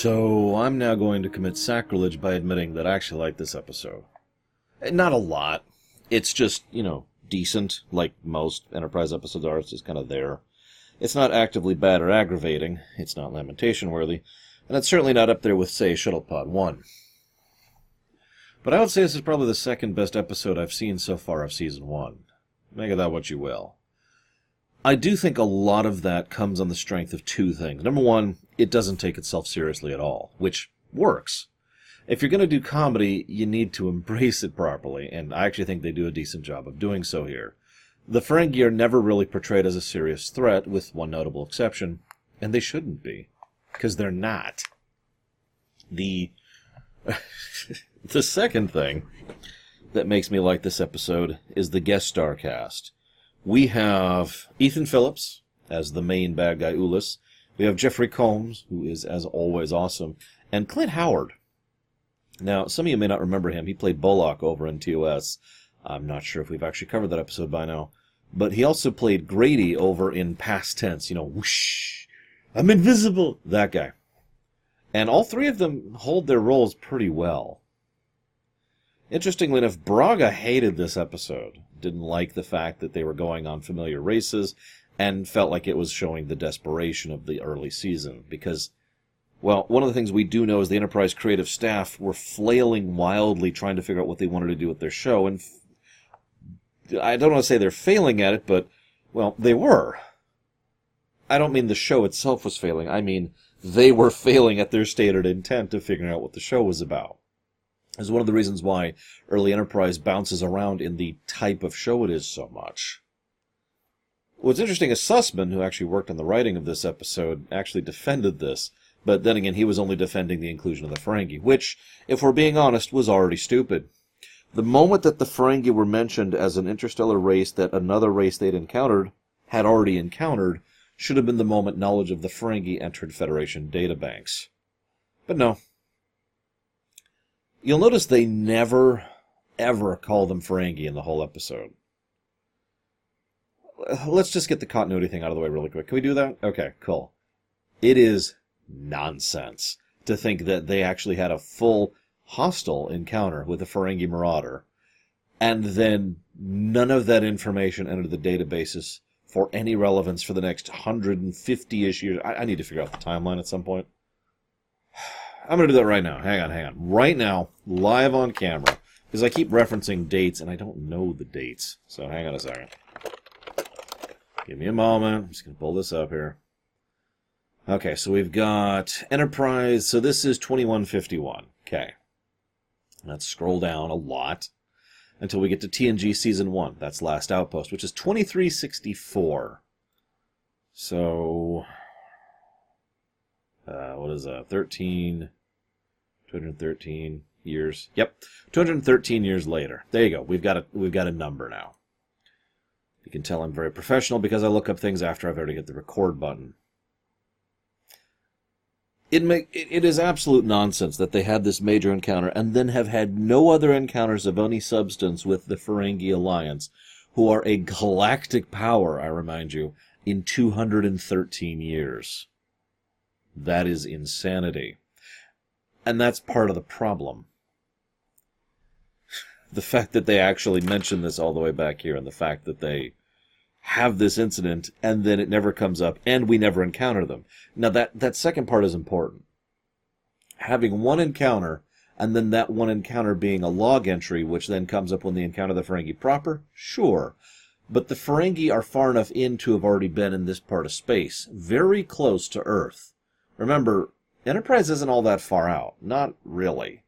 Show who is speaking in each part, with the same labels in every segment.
Speaker 1: So, I'm now going to commit sacrilege by admitting that I actually like this episode. Eh, Not a lot. It's just, you know, decent, like most Enterprise episodes are. It's just kind of there. It's not actively bad or aggravating. It's not lamentation worthy. And it's certainly not up there with, say, Shuttlepod 1. But I would say this is probably the second best episode I've seen so far of Season 1. Make of that what you will. I do think a lot of that comes on the strength of two things. Number one, it doesn't take itself seriously at all, which works. If you're going to do comedy, you need to embrace it properly, and I actually think they do a decent job of doing so here. The Ferengi are never really portrayed as a serious threat, with one notable exception, and they shouldn't be, because they're not. The the second thing that makes me like this episode is the guest star cast. We have Ethan Phillips as the main bad guy Ulis. We have Jeffrey Combs, who is as always awesome, and Clint Howard. Now, some of you may not remember him. He played Balok over in TOS. I'm not sure if we've actually covered that episode by now. But he also played Grady over in past tense, you know, whoosh, I'm invisible, that guy. And all three of them hold their roles pretty well. Interestingly enough, Braga hated this episode, didn't like the fact that they were going on familiar races, and felt like it was showing the desperation of the early season. Because, well, one of the things we do know is the Enterprise creative staff were flailing wildly trying to figure out what they wanted to do with their show, and f- I don't want to say they're failing at it, but, well, they were. I don't mean the show itself was failing, I mean they were failing at their stated intent of figuring out what the show was about is one of the reasons why early Enterprise bounces around in the type of show it is so much. What's interesting is Sussman, who actually worked on the writing of this episode, actually defended this, but then again, he was only defending the inclusion of the Ferengi, which, if we're being honest, was already stupid. The moment that the Ferengi were mentioned as an interstellar race that another race they'd encountered had already encountered should have been the moment knowledge of the Ferengi entered Federation databanks. But no, You'll notice they never, ever call them Ferengi in the whole episode. Let's just get the continuity thing out of the way really quick. Can we do that? Okay, cool. It is nonsense to think that they actually had a full hostile encounter with a Ferengi marauder, and then none of that information entered the databases for any relevance for the next 150-ish years. I, I need to figure out the timeline at some point. I'm going to do that right now. Hang on, hang on. Right now, live on camera, because I keep referencing dates and I don't know the dates. So hang on a second. Give me a moment. I'm just going to pull this up here. Okay, so we've got Enterprise. So this is 2151. Okay. Let's scroll down a lot until we get to TNG Season 1. That's Last Outpost, which is 2364. So uh, what is that? 13, 213 years. Yep, 213 years later. There you go. We've got a we've got a number now. You can tell I'm very professional because I look up things after I've already hit the record button. It it is absolute nonsense that they had this major encounter and then have had no other encounters of any substance with the Ferengi Alliance, who are a galactic power, I remind you, in 213 years. That is insanity. And that's part of the problem. The fact that they actually mention this all the way back here, and the fact that they have this incident and then it never comes up and we never encounter them. Now that, that second part is important. Having one encounter and then that one encounter being a log entry, which then comes up when they encounter the Ferengi proper, sure. But the Ferengi are far enough in to have already been in this part of space, very close to Earth. Remember, Enterprise isn't all that far out. Not really.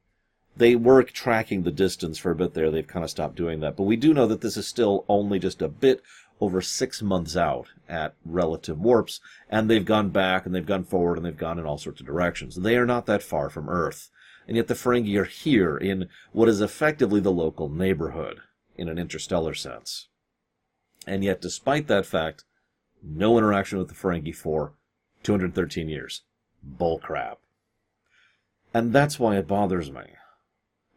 Speaker 1: They were tracking the distance for a bit there. They've kind of stopped doing that. But we do know that this is still only just a bit over six months out at relative warps, and they've gone back and they've gone forward and they've gone in all sorts of directions. They are not that far from Earth. And yet the Ferengi are here in what is effectively the local neighborhood, in an interstellar sense. And yet, despite that fact, no interaction with the Ferengi for 213 years. Bullcrap. And that's why it bothers me.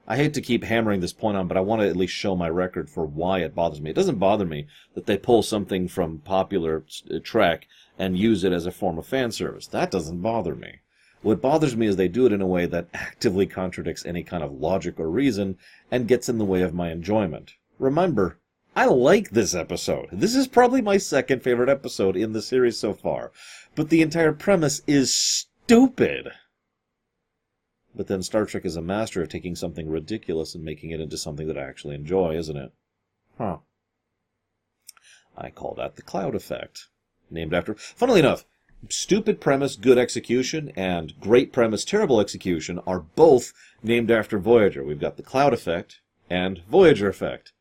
Speaker 1: I hate to keep hammering this point on, but I want to at least show my record for why it bothers me. It doesn't bother me that they pull something from popular uh, Trek and use it as a form of fan service. That doesn't bother me. What bothers me is they do it in a way that actively contradicts any kind of logic or reason and gets in the way of my enjoyment. Remember, I like this episode. This is probably my second favorite episode in the series so far. But the entire premise is stupid. But then Star Trek is a master of taking something ridiculous and making it into something that I actually enjoy, isn't it? Huh. I call that the cloud effect. Named after, funnily enough, stupid premise, good execution, and great premise, terrible execution are both named after Voyager. We've got the cloud effect and Voyager effect.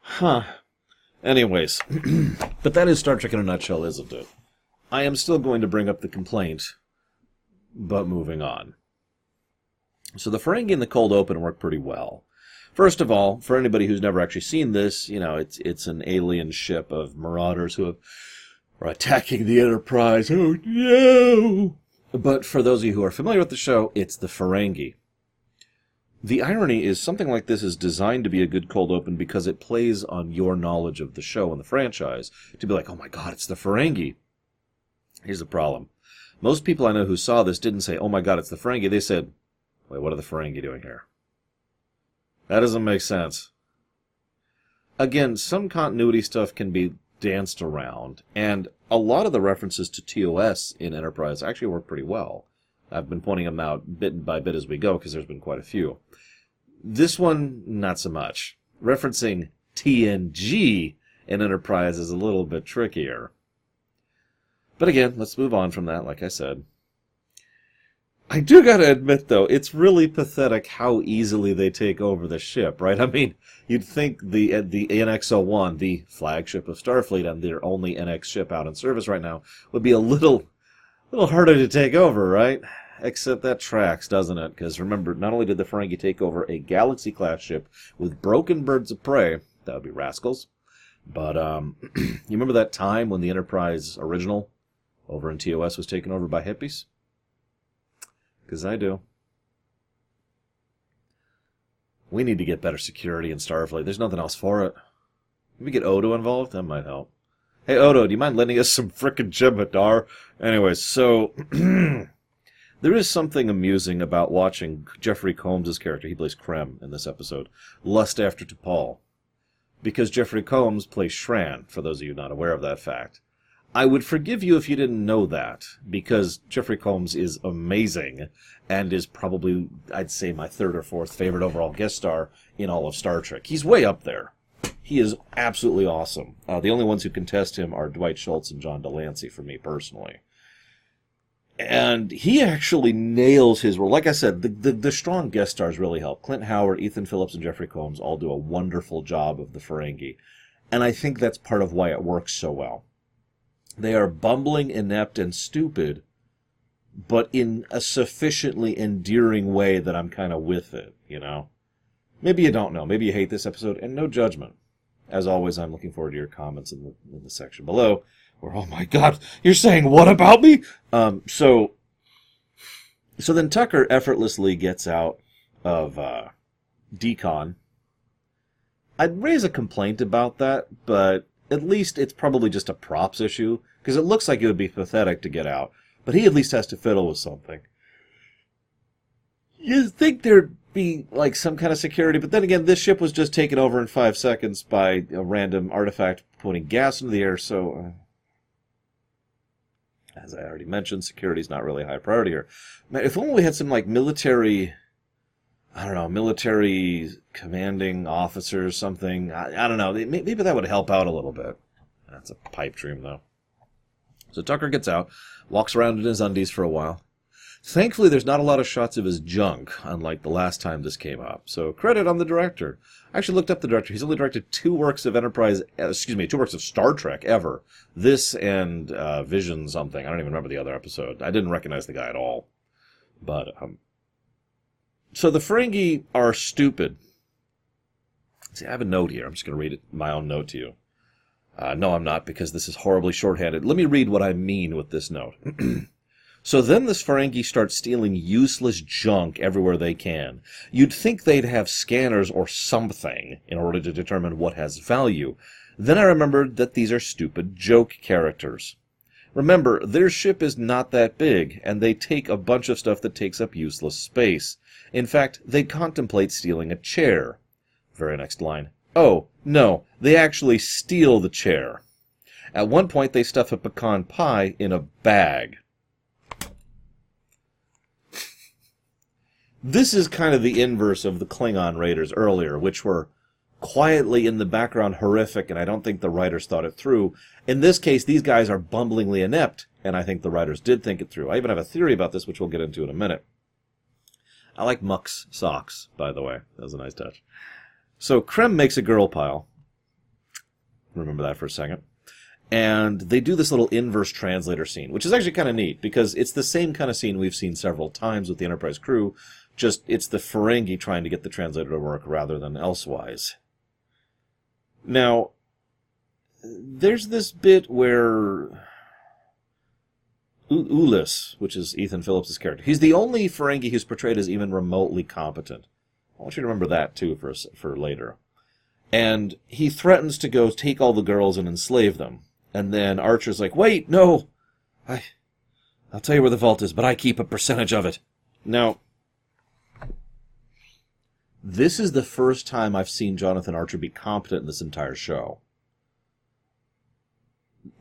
Speaker 1: Huh. Anyways, but that is Star Trek in a nutshell, isn't it? I am still going to bring up the complaint, but moving on. So the Ferengi in the cold open work pretty well. First of all, for anybody who's never actually seen this, you know, it's it's an alien ship of marauders who have, are attacking the Enterprise. Oh no! But for those of you who are familiar with the show, it's the Ferengi. The irony is something like this is designed to be a good cold open because it plays on your knowledge of the show and the franchise to be like, oh my god, it's the Ferengi. Here's the problem. Most people I know who saw this didn't say, oh my god, it's the Ferengi. They said, wait, what are the Ferengi doing here? That doesn't make sense. Again, some continuity stuff can be danced around, and a lot of the references to TOS in Enterprise actually work pretty well. I've been pointing them out bit by bit as we go because there's been quite a few. This one, not so much. Referencing TNG in Enterprise is a little bit trickier. But again, let's move on from that, like I said. I do gotta admit, though, it's really pathetic how easily they take over the ship, right? I mean, you'd think the uh, the NX-01, the flagship of Starfleet and their only NX ship out in service right now, would be a little, little harder to take over, right? Except that tracks, doesn't it? Because remember, not only did the Ferengi take over a Galaxy-class ship with broken birds of prey, that would be rascals, but um, you remember that time when the Enterprise original over in TOS was taken over by hippies? Because I do. We need to get better security in Starfleet. There's nothing else for it. Maybe get Odo involved? That might help. Hey, Odo, do you mind lending us some frickin' Jem'Hadar? Anyway, so... there is something amusing about watching Jeffrey Combs' character, he plays Krem in this episode, lust after T'Pol. Because Jeffrey Combs plays Shran, for those of you not aware of that fact. I would forgive you if you didn't know that, because Jeffrey Combs is amazing and is probably, I'd say, my third or fourth favorite overall guest star in all of Star Trek. He's way up there. He is absolutely awesome. Uh, the only ones who contest him are Dwight Schultz and John de Lancie for me personally. And he actually nails his role. Like I said, the, the, the strong guest stars really help. Clint Howard, Ethan Phillips, and Jeffrey Combs all do a wonderful job of the Ferengi. And I think that's part of why it works so well they are bumbling, inept, and stupid, but in a sufficiently endearing way that I'm kind of with it, you know? Maybe you don't know. Maybe you hate this episode, and no judgment. As always, I'm looking forward to your comments in the, in the section below. Or, oh my god, you're saying what about me? Um, so, so then Tucker effortlessly gets out of, uh, decon. I'd raise a complaint about that, but at least it's probably just a props issue, because it looks like it would be pathetic to get out. But he at least has to fiddle with something. You'd think there'd be like some kind of security, but then again, this ship was just taken over in five seconds by a random artifact putting gas into the air, so. Uh, as I already mentioned, security is not really a high priority here. If only we had some like military I don't know, military commanding officers, something. I, I don't know. Maybe that would help out a little bit. That's a pipe dream, though. So Tucker gets out, walks around in his undies for a while. Thankfully, there's not a lot of shots of his junk, unlike the last time this came up. So credit on the director. I actually looked up the director. He's only directed two works of Enterprise, uh, excuse me, two works of Star Trek ever. This and uh, Vision something. I don't even remember the other episode. I didn't recognize the guy at all. But um, so the Ferengi are stupid. See, I have a note here. I'm just going to read it, my own note to you. Uh, no, I'm not, because this is horribly shorthanded. Let me read what I mean with this note. so then this Ferengi starts stealing useless junk everywhere they can. You'd think they'd have scanners or something in order to determine what has value. Then I remembered that these are stupid joke characters. Remember, their ship is not that big, and they take a bunch of stuff that takes up useless space. In fact, they contemplate stealing a chair. Very next line. Oh, no, they actually steal the chair. At one point, they stuff a pecan pie in a bag. This is kind of the inverse of the Klingon raiders earlier, which were quietly in the background horrific, and I don't think the writers thought it through. In this case, these guys are bumblingly inept, and I think the writers did think it through. I even have a theory about this, which we'll get into in a minute. I like Muk's socks, by the way. That was a nice touch. So Krem makes a girl pile. Remember that for a second. And they do this little inverse translator scene, which is actually kind of neat because it's the same kind of scene we've seen several times with the Enterprise crew, just it's the Ferengi trying to get the translator to work rather than elsewise. Now, there's this bit where U- Ulis, which is Ethan Phillips' character, he's the only Ferengi who's portrayed as even remotely competent. I want you to remember that too for for later. And he threatens to go take all the girls and enslave them. And then Archer's like, "Wait, no, I, I'll tell you where the vault is, but I keep a percentage of it." Now, this is the first time I've seen Jonathan Archer be competent in this entire show.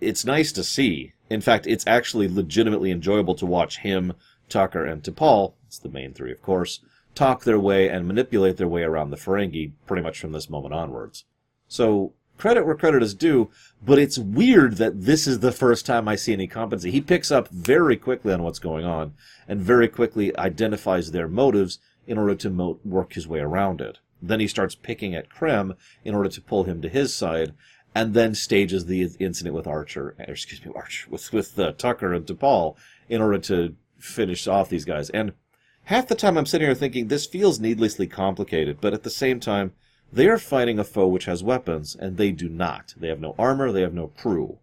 Speaker 1: It's nice to see. In fact, it's actually legitimately enjoyable to watch him, Tucker, and T'Pol, it's the main three, of course, talk their way and manipulate their way around the Ferengi pretty much from this moment onwards. So, credit where credit is due, but it's weird that this is the first time I see any competency. He picks up very quickly on what's going on and very quickly identifies their motives in order to mo- work his way around it. Then he starts picking at Krem in order to pull him to his side, and then stages the incident with Archer, excuse me, Archer, with with uh, Tucker and T'Pol in order to finish off these guys. And half the time I'm sitting here thinking this feels needlessly complicated, but at the same time, they are fighting a foe which has weapons, and they do not. They have no armor, they have no crew.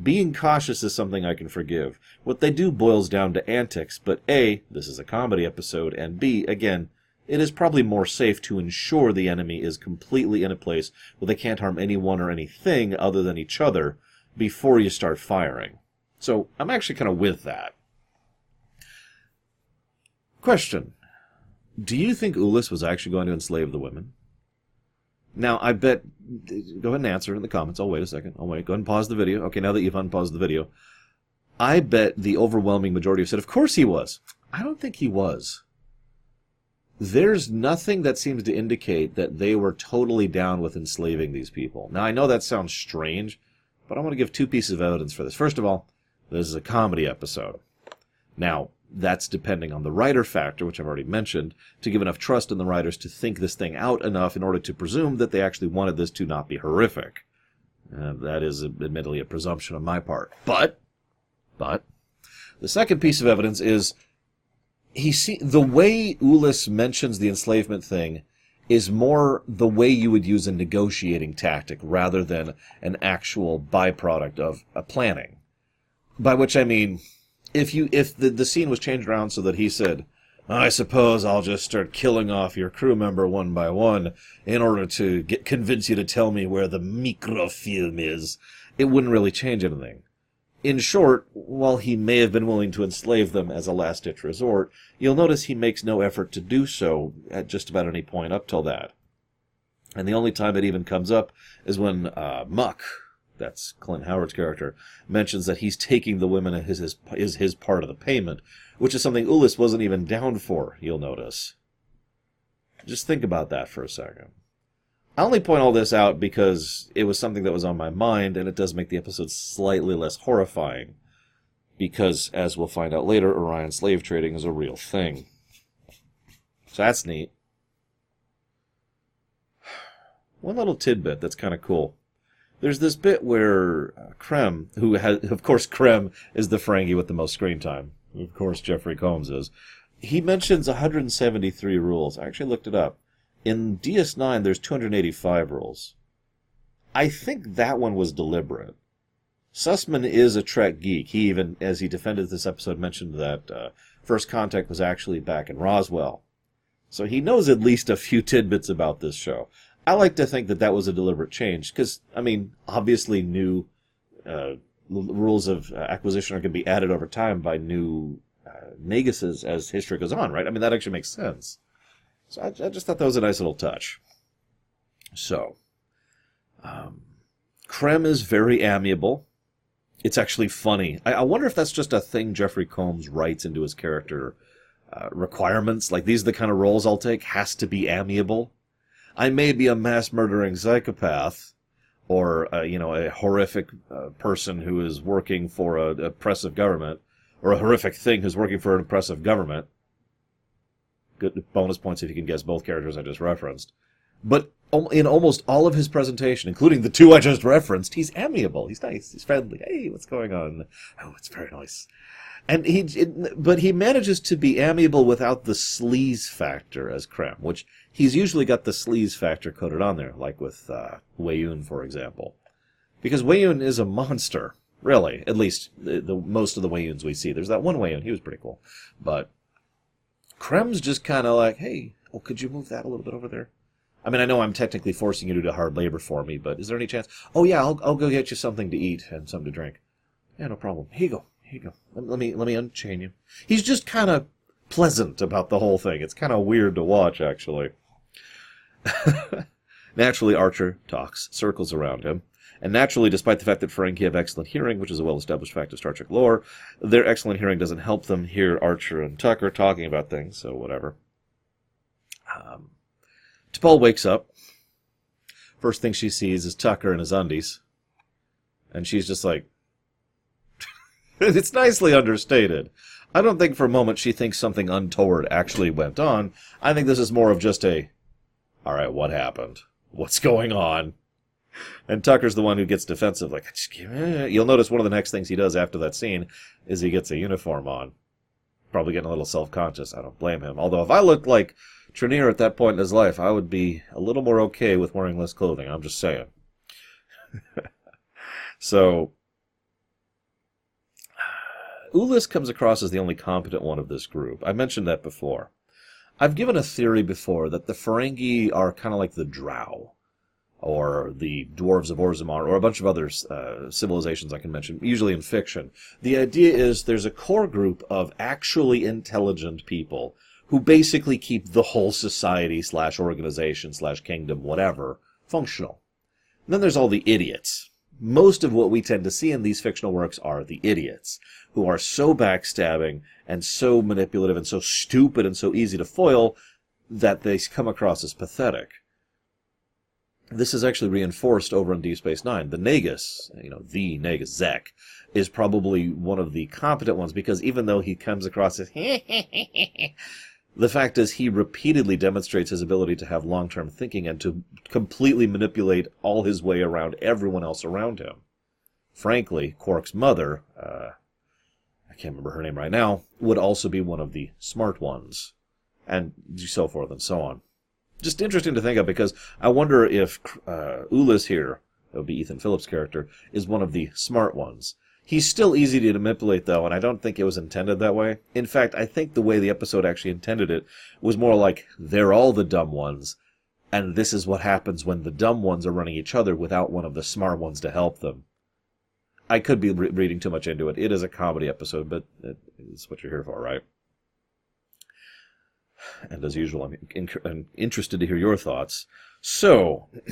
Speaker 1: Being cautious is something I can forgive. What they do boils down to antics, but A, this is a comedy episode, and B, again, it is probably more safe to ensure the enemy is completely in a place where they can't harm anyone or anything other than each other before you start firing. So I'm actually kind of with that. Question. Do you think Ulis was actually going to enslave the women? Now, I bet. Go ahead and answer in the comments. I'll wait a second. I'll wait. Go ahead and pause the video. Okay, now that you've unpaused the video, I bet the overwhelming majority have said, of course he was. I don't think he was. There's nothing that seems to indicate that they were totally down with enslaving these people. Now, I know that sounds strange, but I want to give two pieces of evidence for this. First of all, this is a comedy episode. Now, that's depending on the writer factor, which I've already mentioned, to give enough trust in the writers to think this thing out enough in order to presume that they actually wanted this to not be horrific. Uh, that is admittedly a presumption on my part. But, but, the second piece of evidence is he see the way Ulis mentions the enslavement thing is more the way you would use a negotiating tactic rather than an actual byproduct of a planning. By which I mean, if you if the, the scene was changed around so that he said, I suppose I'll just start killing off your crew member one by one in order to get convince you to tell me where the microfilm is, it wouldn't really change anything. In short, while he may have been willing to enslave them as a last ditch resort, you'll notice he makes no effort to do so at just about any point up till that. And the only time it even comes up is when uh, Muk, that's Clint Howard's character, mentions that he's taking the women as his, is his part of the payment, which is something Ulis wasn't even down for, you'll notice. Just think about that for a second. I only point all this out because it was something that was on my mind, and it does make the episode slightly less horrifying. Because, as we'll find out later, Orion slave trading is a real thing. So that's neat. One little tidbit that's kind of cool there's this bit where uh, Krem, who has, of course, Krem is the Ferengi with the most screen time. Of course, Jeffrey Combs is. He mentions 173 rules. I actually looked it up. In DS9, there's 285 rules. I think that one was deliberate. Sussman is a Trek geek. He even, as he defended this episode, mentioned that uh, First Contact was actually back in Roswell. So he knows at least a few tidbits about this show. I like to think that that was a deliberate change because, I mean, obviously new uh, rules of uh, acquisition are going to be added over time by new uh, Neguses as history goes on, right? I mean, that actually makes sense. So I, I just thought that was a nice little touch. So, um, Krem is very amiable. It's actually funny. I, I, wonder if that's just a thing Jeffrey Combs writes into his character uh, requirements. Like, these are the kind of roles I'll take. Has to be amiable. I may be a mass murdering psychopath, or uh, you know, a horrific uh, person who is working for a, a oppressive government, or a horrific thing who's working for an oppressive government. Good bonus points if you can guess both characters I just referenced. But in almost all of his presentation, including the two I just referenced, he's amiable. He's nice. He's friendly. Hey, what's going on? Oh, it's very nice. And he, it, but he manages to be amiable without the sleaze factor as Krem, which he's usually got the sleaze factor coded on there, like with uh, Yun, for example. Because Weyoun is a monster, really. At least the, the most of the Weyouns we see. There's that one Weyoun. He was pretty cool, but Krem's just kind of like, hey, oh, could you move that a little bit over there? I mean, I know I'm technically forcing you to do hard labor for me, but is there any chance? Oh yeah, I'll I'll go get you something to eat and something to drink. Yeah, no problem. Here you go. Here you go. Let, let me let me unchain you. He's just kind of pleasant about the whole thing. It's kind of weird to watch, actually. naturally, Archer talks, circles around him. And naturally, despite the fact that Ferengi have excellent hearing, which is a well-established fact of Star Trek lore, their excellent hearing doesn't help them hear Archer and Tucker talking about things, so whatever. Um, T'Pol wakes up. First thing she sees is Tucker in his undies. And she's just like, it's nicely understated. I don't think for a moment she thinks something untoward actually went on. I think this is more of just a, all right, what happened? What's going on? And Tucker's the one who gets defensive. Like, you'll notice one of the next things he does after that scene is he gets a uniform on. Probably getting a little self conscious. I don't blame him. Although, if I looked like Trinneer at that point in his life, I would be a little more okay with wearing less clothing. I'm just saying. so, Ulis comes across as the only competent one of this group. I mentioned that before. I've given a theory before that the Ferengi are kind of like the Drow, or the Dwarves of Orzammar, or a bunch of other uh, civilizations I can mention, usually in fiction. The idea is there's a core group of actually intelligent people who basically keep the whole society slash organization slash kingdom, whatever, functional. And then there's all the idiots. Most of what we tend to see in these fictional works are the idiots, who are so backstabbing and so manipulative and so stupid and so easy to foil that they come across as pathetic. This is actually reinforced over in Deep Space Nine. The Negus, you know, the Negus Zek, is probably one of the competent ones because even though he comes across as The fact is, he repeatedly demonstrates his ability to have long term thinking and to completely manipulate all his way around everyone else around him. Frankly, Quark's mother, uh, I can't remember her name right now, would also be one of the smart ones, and so forth and so on. Just interesting to think of because I wonder if uh, Ulis here, that would be Ethan Phillips' character, is one of the smart ones. He's still easy to manipulate, though, and I don't think it was intended that way. In fact, I think the way the episode actually intended it was more like they're all the dumb ones, and this is what happens when the dumb ones are running each other without one of the smart ones to help them. I could be re- reading too much into it. It is a comedy episode, but it's what you're here for, right? And as usual, I'm, in- I'm interested to hear your thoughts. So,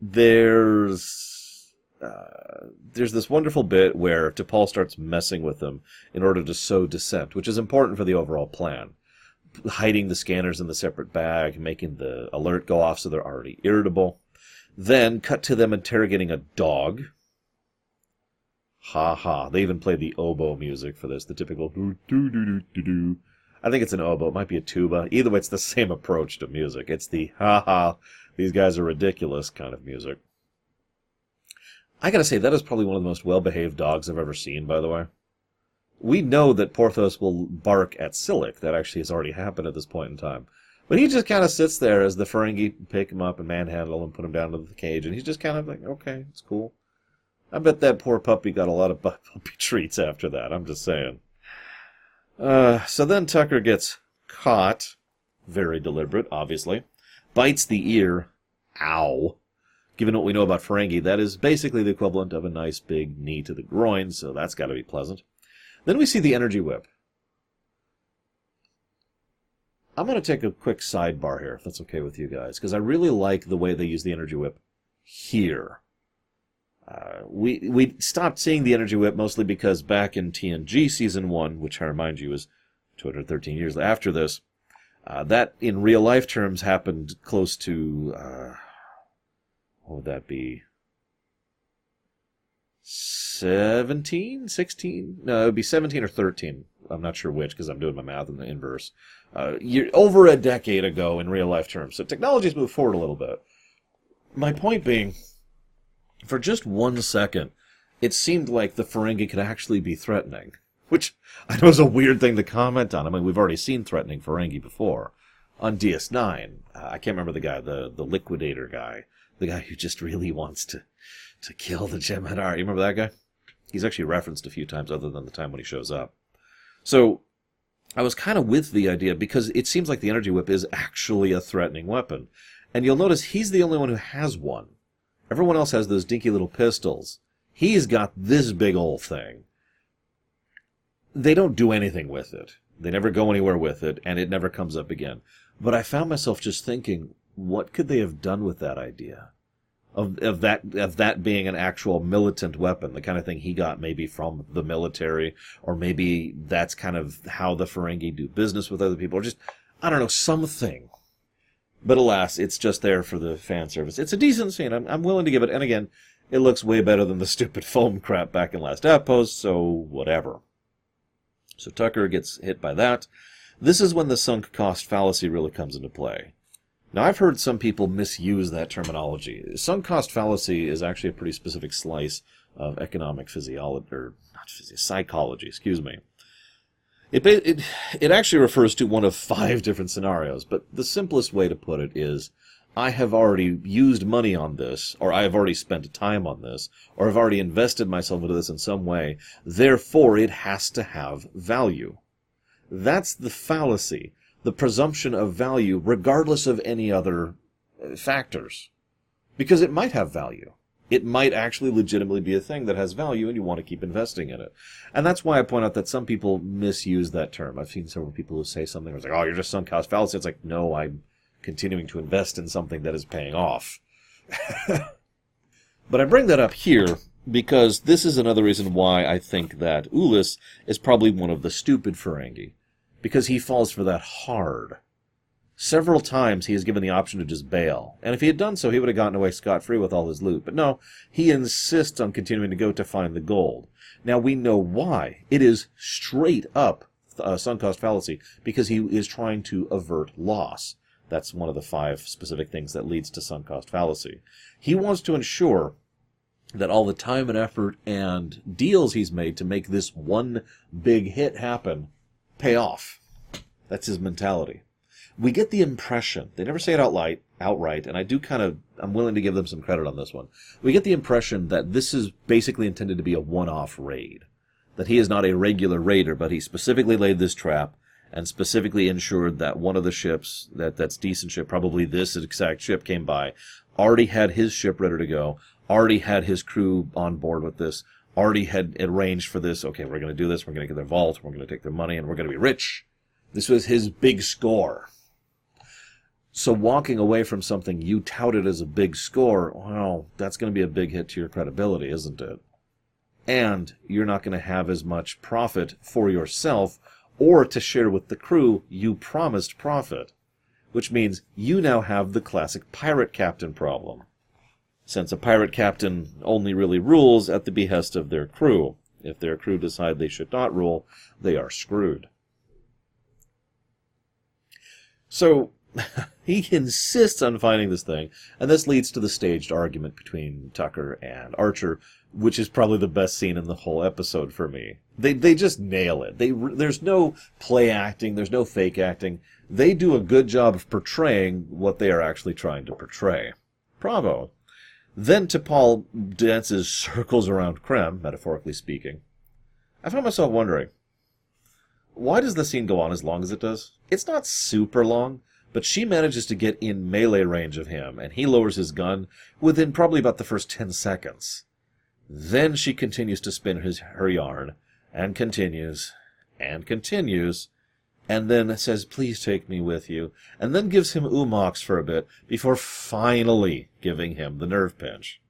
Speaker 1: there's uh, there's this wonderful bit where T'Pol starts messing with them in order to sow dissent, which is important for the overall plan. Hiding the scanners in the separate bag, making the alert go off so they're already irritable. Then cut to them interrogating a dog. Ha ha. They even played the oboe music for this, the typical do do do do do do. I think it's an oboe. It might be a tuba. Either way, it's the same approach to music. It's the ha ha, these guys are ridiculous kind of music. I gotta say, that is probably one of the most well behaved dogs I've ever seen, by the way. We know that Porthos will bark at Silik. That actually has already happened at this point in time. But he just kind of sits there as the Ferengi pick him up and manhandle and put him down to the cage, and he's just kind of like, okay, it's cool. I bet that poor puppy got a lot of puppy treats after that. I'm just saying. Uh, so then Tucker gets caught, very deliberate, obviously, bites the ear, ow, Given what we know about Ferengi, that is basically the equivalent of a nice big knee to the groin, so that's got to be pleasant. Then we see the energy whip. I'm going to take a quick sidebar here, if that's okay with you guys, because I really like the way they use the energy whip here. Uh, we we stopped seeing the energy whip mostly because back in TNG season one, which I remind you is 213 years after this, uh, that in real life terms happened close to uh, what would that be? 17, 16? No, it would be 17 or 13. I'm not sure which because I'm doing my math in the inverse. Uh, over a decade ago in real life terms. So technology's moved forward a little bit. My point being, for just one second, it seemed like the Ferengi could actually be threatening. Which I know is a weird thing to comment on. I mean, we've already seen threatening Ferengi before. On DS9, uh, I can't remember the guy, the, the liquidator guy. The guy who just really wants to, to kill the Jem'Hadar. You remember that guy? He's actually referenced a few times other than the time when he shows up. So, I was kind of with the idea because it seems like the energy whip is actually a threatening weapon. And you'll notice he's the only one who has one. Everyone else has those dinky little pistols. He's got this big old thing. They don't do anything with it. They never go anywhere with it, and it never comes up again. But I found myself just thinking, what could they have done with that idea? Of, of that of that being an actual militant weapon, the kind of thing he got maybe from the military, or maybe that's kind of how the Ferengi do business with other people, or just I don't know something but alas, it's just there for the fan service. It's a decent scene. I'm, I'm willing to give it. And again, it looks way better than the stupid foam crap back in Last Outpost, so whatever. So Tucker gets hit by that. This is when the sunk cost fallacy really comes into play. Now, I've heard some people misuse that terminology. Sunk cost fallacy is actually a pretty specific slice of economic physiology, or not physiology, psychology, excuse me. It, it, it actually refers to one of five different scenarios, but the simplest way to put it is I have already used money on this, or I have already spent time on this, or I've already invested myself into this in some way, therefore it has to have value. That's the fallacy, the presumption of value, regardless of any other uh, factors. Because it might have value it might actually legitimately be a thing that has value and you want to keep investing in it. And that's why I point out that some people misuse that term. I've seen several people who say something it's like, oh, you're just sunk cost fallacy. It's like, no, I'm continuing to invest in something that is paying off. but I bring that up here because this is another reason why I think that Ulis is probably one of the stupid Ferengi. Because he falls for that hard. Several times he is given the option to just bail, and if he had done so, he would have gotten away scot free with all his loot. But no, he insists on continuing to go to find the gold. Now we know why. It is straight up uh, sunk cost fallacy because he is trying to avert loss. That's one of the five specific things that leads to sunk cost fallacy. He wants to ensure that all the time and effort and deals he's made to make this one big hit happen pay off. That's his mentality we get the impression they never say it outright outright and i do kind of i'm willing to give them some credit on this one. We get the impression that this is basically intended to be a one-off raid. That he is not a regular raider but he specifically laid this trap and specifically ensured that one of the ships that that's decent ship probably this exact ship came by already had his ship ready to go already had his crew on board with this already had arranged for this okay we're going to do this we're going to get their vault we're going to take their money and we're going to be rich. This was his big score so walking away from something you touted as a big score, well, that's going to be a big hit to your credibility, isn't it? And you're not going to have as much profit for yourself or to share with the crew you promised profit. Which means you now have the classic pirate captain problem. Since a pirate captain only really rules at the behest of their crew. If their crew decide they should not rule, they are screwed. So, he insists on finding this thing, and this leads to the staged argument between Tucker and Archer, which is probably the best scene in the whole episode for me. They they just nail it. They there's no play acting, there's no fake acting. They do a good job of portraying what they are actually trying to portray. Bravo. Then T'Pol dances circles around Krem, metaphorically speaking. I found myself wondering, why does the scene go on as long as it does? It's not super long, But she manages to get in melee range of him, and he lowers his gun within probably about the first 10 seconds. Then she continues to spin his, her yarn, and continues, and continues, and then says, Please take me with you, and then gives him oo-mox for a bit before finally giving him the nerve pinch.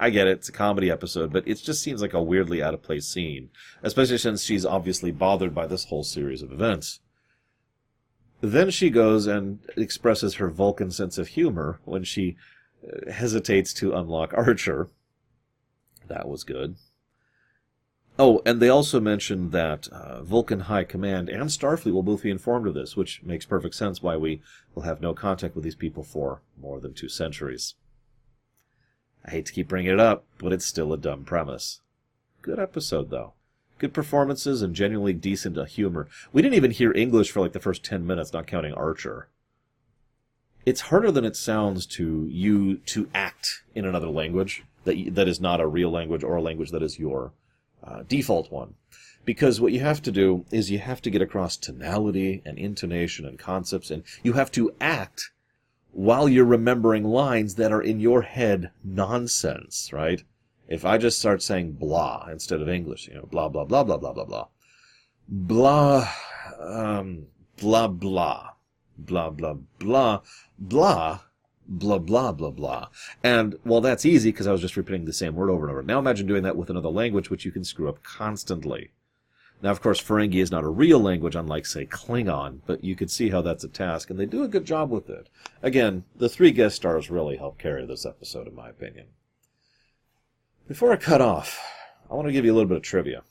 Speaker 1: I get it, it's a comedy episode, but it just seems like a weirdly out of place scene, especially since she's obviously bothered by this whole series of events. Then she goes and expresses her Vulcan sense of humor when she uh, hesitates to unlock Archer. That was good. Oh, and they also mentioned that uh, Vulcan High Command and Starfleet will both be informed of this, which makes perfect sense why we will have no contact with these people for more than two centuries. I hate to keep bringing it up, but it's still a dumb premise. Good episode, though. Good performances and genuinely decent humor. We didn't even hear English for like the first 10 minutes, not counting Archer. It's harder than it sounds to you to act in another language that that is not a real language or a language that is your uh, default one. Because what you have to do is you have to get across tonality and intonation and concepts, and you have to act while you're remembering lines that are in your head nonsense, right? If I just start saying blah instead of English, you know, blah, blah, blah, blah, blah, blah, blah. Blah, um, blah, blah, blah, blah, blah, blah, blah, blah, blah, blah. And well, that's easy because I was just repeating the same word over and over. Now imagine doing that with another language, which you can screw up constantly. Now, of course, Ferengi is not a real language, unlike, say, Klingon, but you could see how that's a task, and they do a good job with it. Again, the three guest stars really help carry this episode, in my opinion. Before I cut off, I want to give you a little bit of trivia.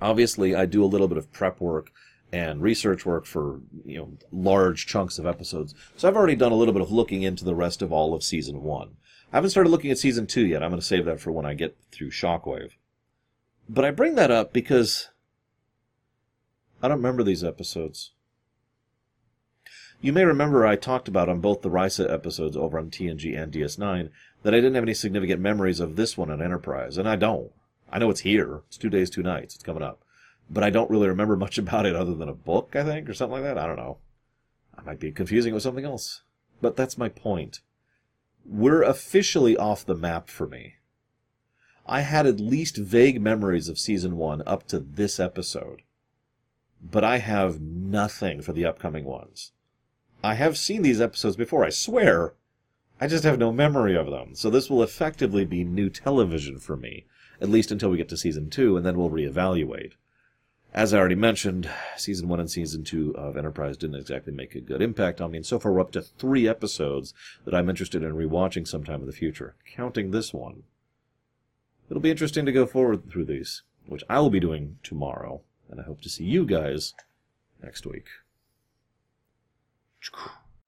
Speaker 1: Obviously, I do a little bit of prep work and research work for you know large chunks of episodes. So I've already done a little bit of looking into the rest of all of season one. I haven't started looking at season two yet. I'm going to save that for when I get through Shockwave. But I bring that up because I don't remember these episodes. You may remember I talked about on both the Risa episodes over on TNG and DS9 that I didn't have any significant memories of this one on Enterprise, and I don't. I know it's here. It's two days, two nights. It's coming up but I don't really remember much about it other than a book, I think, or something like that. I don't know. I might be confusing it with something else. But that's my point. We're officially off the map for me. I had at least vague memories of season one up to this episode. But I have nothing for the upcoming ones. I have seen these episodes before, I swear. I just have no memory of them. So this will effectively be new television for me, at least until we get to season two, and then we'll reevaluate. As I already mentioned, season one and season two of Enterprise didn't exactly make a good impact on me, and so far we're up to three episodes that I'm interested in rewatching sometime in the future, counting this one. It'll be interesting to go forward through these, which I will be doing tomorrow, and I hope to see you guys next week.